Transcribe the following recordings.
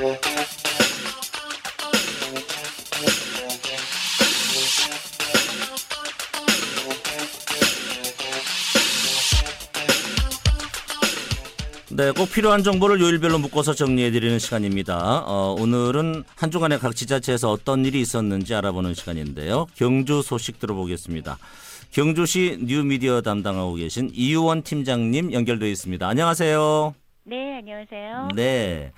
네, 꼭 필요한 정보를 요일별로 묶어서 정리해드리는 시간입니다. 어, 오늘은 한 주간에 각 지자체에서 어떤 일이 있었는지 알아보는 시간인데요. 경주 소식 들어보겠습니다. 경주시 뉴미디어 담당하고 계신 이유원 팀장님 연결되어 있습니다. 안녕하세요. 네, 안녕하세요. 네.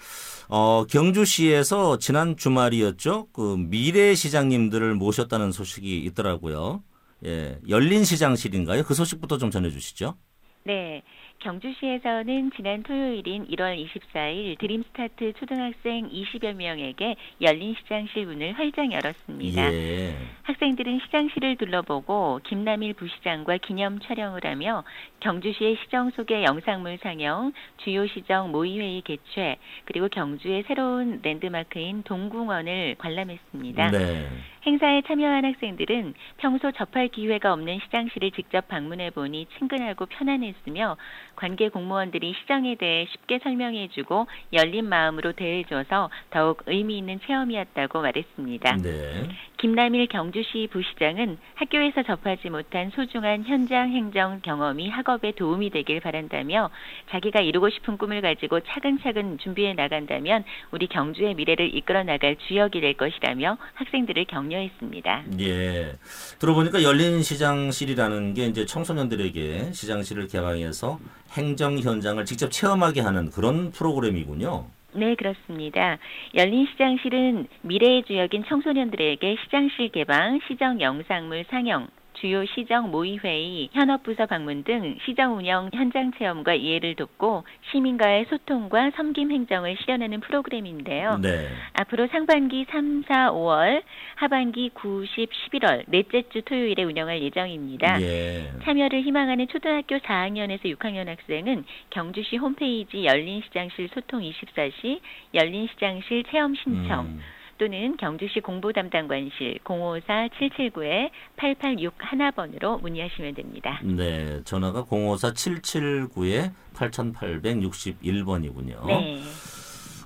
어, 경주시에서 지난 주말이었죠. 그 미래 시장님들을 모셨다는 소식이 있더라고요. 예. 열린 시장실인가요? 그 소식부터 좀 전해 주시죠. 네. 경주시에서는 지난 토요일인 1월 24일 드림스타트 초등학생 20여 명에게 열린 시장실 문을 활짝 열었습니다. 예. 학생들은 시장실을 둘러보고 김남일 부시장과 기념 촬영을 하며 경주시의 시정 소개 영상물 상영, 주요 시정 모의회의 개최, 그리고 경주의 새로운 랜드마크인 동궁원을 관람했습니다. 네. 행사에 참여한 학생들은 평소 접할 기회가 없는 시장실을 직접 방문해 보니 친근하고 편안했으며 관계 공무원들이 시장에 대해 쉽게 설명해주고 열린 마음으로 대해줘서 더욱 의미 있는 체험이었다고 말했습니다. 네. 김남일 경주시 부시장은 학교에서 접하지 못한 소중한 현장 행정 경험이 학업에 도움이 되길 바란다며 자기가 이루고 싶은 꿈을 가지고 차근차근 준비해 나간다면 우리 경주의 미래를 이끌어 나갈 주역이 될 것이라며 학생들을 격려했습니다. 예. 들어보니까 열린 시장실이라는 게 이제 청소년들에게 시장실을 개방해서 행정 현장을 직접 체험하게 하는 그런 프로그램이군요. 네, 그렇습니다. 열린 시장실은 미래의 주역인 청소년들에게 시장실 개방, 시정 영상물 상영, 주요 시정 모의회의, 현업부서 방문 등 시정 운영 현장 체험과 이해를 돕고 시민과의 소통과 섬김 행정을 실현하는 프로그램인데요. 네. 앞으로 상반기 3, 4, 5월, 하반기 9, 10, 11월 넷째 주 토요일에 운영할 예정입니다. 예. 참여를 희망하는 초등학교 4학년에서 6학년 학생은 경주시 홈페이지 열린시장실 소통 24시, 열린시장실 체험 신청, 음. 또는 경주시 공보담당관실 054-779-8861번으로 문의하시면 됩니다. 네. 전화가 054-779-8861번이군요. 네.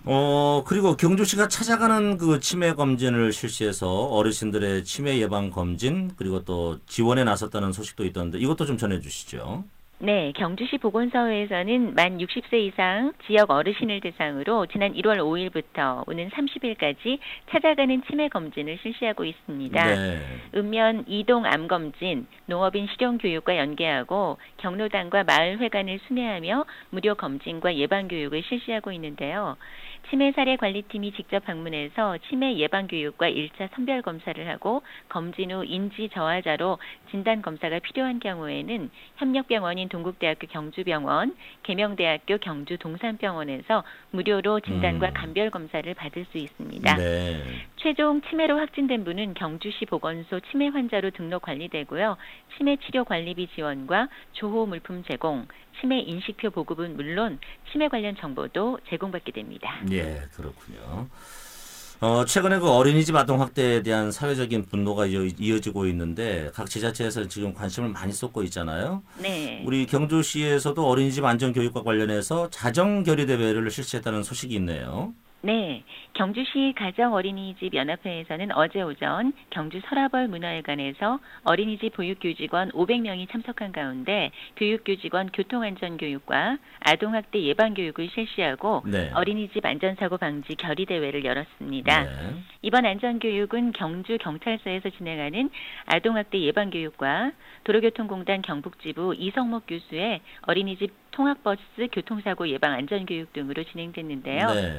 어, 그리고 경주시가 찾아가는 그 치매 검진을 실시해서 어르신들의 치매 예방 검진 그리고 또 지원에 나섰다는 소식도 있던데 이것도 좀 전해 주시죠. 네, 경주시 보건소에서는 만 60세 이상 지역 어르신을 대상으로 지난 1월 5일부터 오는 30일까지 찾아가는 치매 검진을 실시하고 있습니다. 네. 읍면 이동 암 검진, 농업인 실용 교육과 연계하고 경로당과 마을 회관을 순회하며 무료 검진과 예방 교육을 실시하고 있는데요. 치매 사례 관리팀이 직접 방문해서 치매 예방 교육과 1차 선별 검사를 하고 검진 후 인지 저하자로 진단 검사가 필요한 경우에는 협력병원인 동국대학교 경주병원, 계명대학교 경주 동산병원에서 무료로 진단과 음. 감별 검사를 받을 수 있습니다. 네. 최종 치매로 확진된 분은 경주시 보건소 치매 환자로 등록 관리되고요. 치매 치료 관리비 지원과 조호 물품 제공, 치매 인식표 보급은 물론 치매 관련 정보도 제공받게 됩니다. 예, 그렇군요. 어, 최근에 그 어린이집 아동 학대에 대한 사회적인 분노가 이어, 이어지고 있는데 각 지자체에서 지금 관심을 많이 쏟고 있잖아요. 네. 우리 경주시에서도 어린이집 안전 교육과 관련해서 자정 결의 대회를 실시했다는 소식이 있네요. 네. 경주시 가정어린이집 연합회에서는 어제 오전 경주 서라벌 문화회관에서 어린이집 보육교직원 500명이 참석한 가운데 교육교직원 교통안전교육과 아동학대 예방교육을 실시하고 네. 어린이집 안전사고 방지 결의대회를 열었습니다. 네. 이번 안전교육은 경주 경찰서에서 진행하는 아동학대 예방교육과 도로교통공단 경북지부 이성목 교수의 어린이집 통학버스 교통사고 예방 안전교육 등으로 진행됐는데요. 네.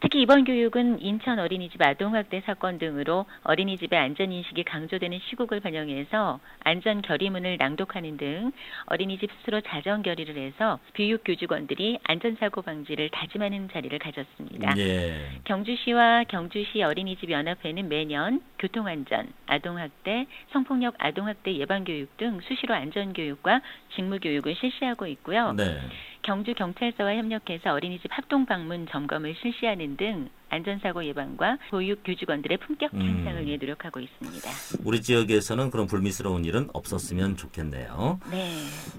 특히 이번 교육은 인천 어린이집 아동학대 사건 등으로 어린이집의 안전인식이 강조되는 시국을 반영해서 안전 결의문을 낭독하는 등 어린이집 스스로 자정 결의를 해서 교육 교직원들이 안전사고 방지를 다짐하는 자리를 가졌습니다. 예. 경주시와 경주시 어린이집 연합회는 매년 교통안전, 아동학대, 성폭력 아동학대 예방교육 등 수시로 안전교육과 직무교육을 실시하고 있고요. 네. 경주 경찰서와 협력해서 어린이집 합동 방문 점검을 실시하는 등 안전사고 예방과 보육 교직원들의 품격 음. 향상을 위해 노력하고 있습니다. 우리 지역에서는 그런 불미스러운 일은 없었으면 좋겠네요. 네.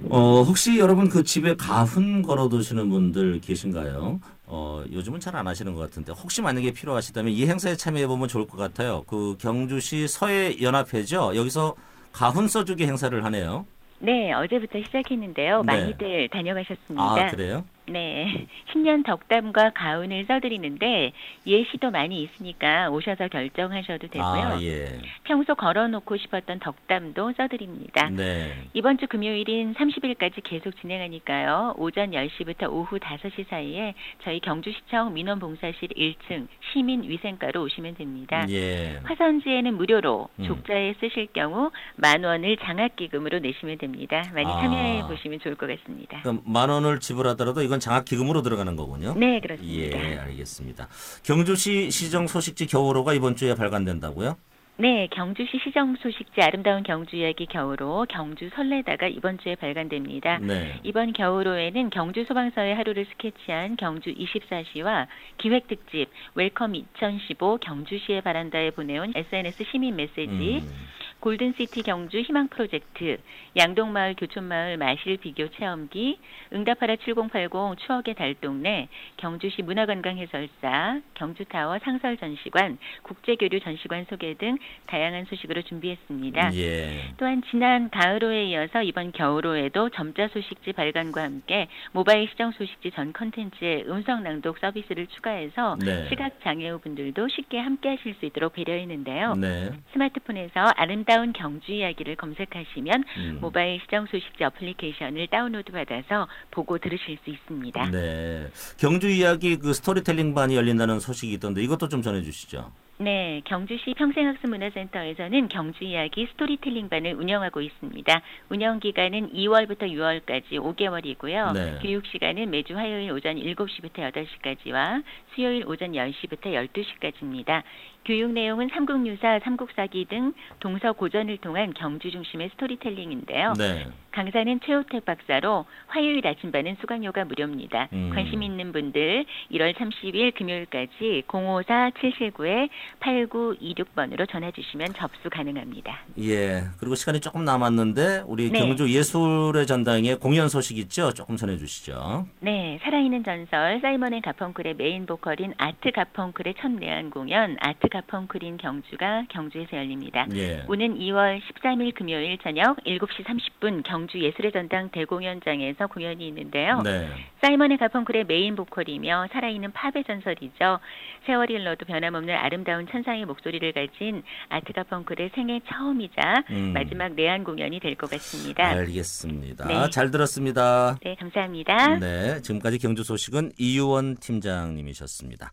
어, 혹시 여러분 그 집에 가훈 걸어두시는 분들 계신가요? 어, 요즘은 잘 안 하시는 것 같은데 혹시 만약에 필요하시다면 이 행사에 참여해 보면 좋을 것 같아요. 그 경주시 서해 연합회죠. 여기서 가훈 써주기 행사를 하네요. 네, 어제부터 시작했는데요. 네. 많이들 다녀가셨습니다. 아 그래요? 네, 신년 덕담과 가운을 써드리는데 예시도 많이 있으니까 오셔서 결정하셔도 되고요. 아 예. 평소 걸어놓고 싶었던 덕담도 써드립니다. 네. 이번 주 금요일인 30일까지 계속 진행하니까요. 오전 10시부터 오후 5시 사이에 저희 경주시청 민원봉사실 1층 시민위생과로 오시면 됩니다. 예. 화선지에는 무료로 음. 족자에 쓰실 경우 만 원을 장학기금으로 내시면 됩니다. 많이 아. 참여해 보시면 좋을 것 같습니다. 그럼 만 원을 지불하더라도 이건 장학기금으로 들어가는 거군요. 네, 그렇습니다. 예, 알겠습니다. 경주시 시정 소식지 겨울호가 이번 주에 발간된다고요? 네, 경주시 시정 소식지 아름다운 경주 이야기 겨울호 경주 설레다가 이번 주에 발간됩니다. 네. 이번 겨울호에는 경주 소방서의 하루를 스케치한 경주 24시와 기획 특집 Welcome 2015 경주시에 바란다에 보내온 SNS 시민 메시지 음, Golden City 경주 희망 프로젝트, 양동마을 교촌마을 마실 비교 체험기, 응답하라 7080 추억의 달동네, 경주시 문화관광 해설사, 경주타워 상설 전시관, 국제교류 전시관 소개 등 다양한 소식으로 준비했습니다. 예. 또한 지난 가을호에 이어서 이번 겨울호에도 점자 소식지 발간과 함께 모바일 시정 소식지 전 컨텐츠의 음성 낭독 서비스를 추가해서 네. 시각 장애우 분들도 쉽게 함께 하실 수 있도록 배려했는데요. 네. 스마트폰에서 아름 다운 경주 이야기를 검색하시면 음. 모바일 시정 소식지 어플리케이션을 다운로드 받아서 보고 들으실 수 있습니다. 네. 경주 이야기 그 스토리텔링 반이 열린다는 소식이 있던데 이것도 좀 전해 주시죠. 네, 경주시 평생학습문화센터에서는 경주 이야기 스토리텔링반을 운영하고 있습니다. 운영 기간은 2월부터 6월까지 5개월이고요. 네. 교육 시간은 매주 화요일 오전 7시부터 8시까지와 수요일 오전 10시부터 12시까지입니다. 교육 내용은 삼국유사, 삼국사기 등 동서 고전을 통한 경주 중심의 스토리텔링인데요. 네. 강사는 최호택 박사로 화요일 아침반은 수강료가 무료입니다. 음. 관심 있는 분들 1월 30일 금요일까지 054-779-8926번으로 전화 주시면 접수 가능합니다. 예. 그리고 시간이 조금 남았는데 우리 네. 경주 예술의 전당의 공연 소식 있죠? 조금 전해 주시죠. 네, 살아있는 전설 사이먼 앤 가펑클의 메인 보컬인 아트 가펑클의 첫 내한 공연 아트 가펑클 in 경주가 경주에서 열립니다. 예. 오는 2월 13일 금요일 저녁 7시 30분 경주 예술의 전당 대공연장에서 공연이 있는데요. 네. 사이먼의 가펑클의 메인 보컬이며 살아있는 팝의 전설이죠. 세월이 흘러도 변함없는 아름다운 천상의 목소리를 가진 아트 가펑클의 생애 처음이자 음. 마지막 내한 공연이 될 것 같습니다. 알겠습니다. 네. 잘 들었습니다. 네, 감사합니다. 네. 지금까지 경주 소식은 이유원 팀장님이셨습니다.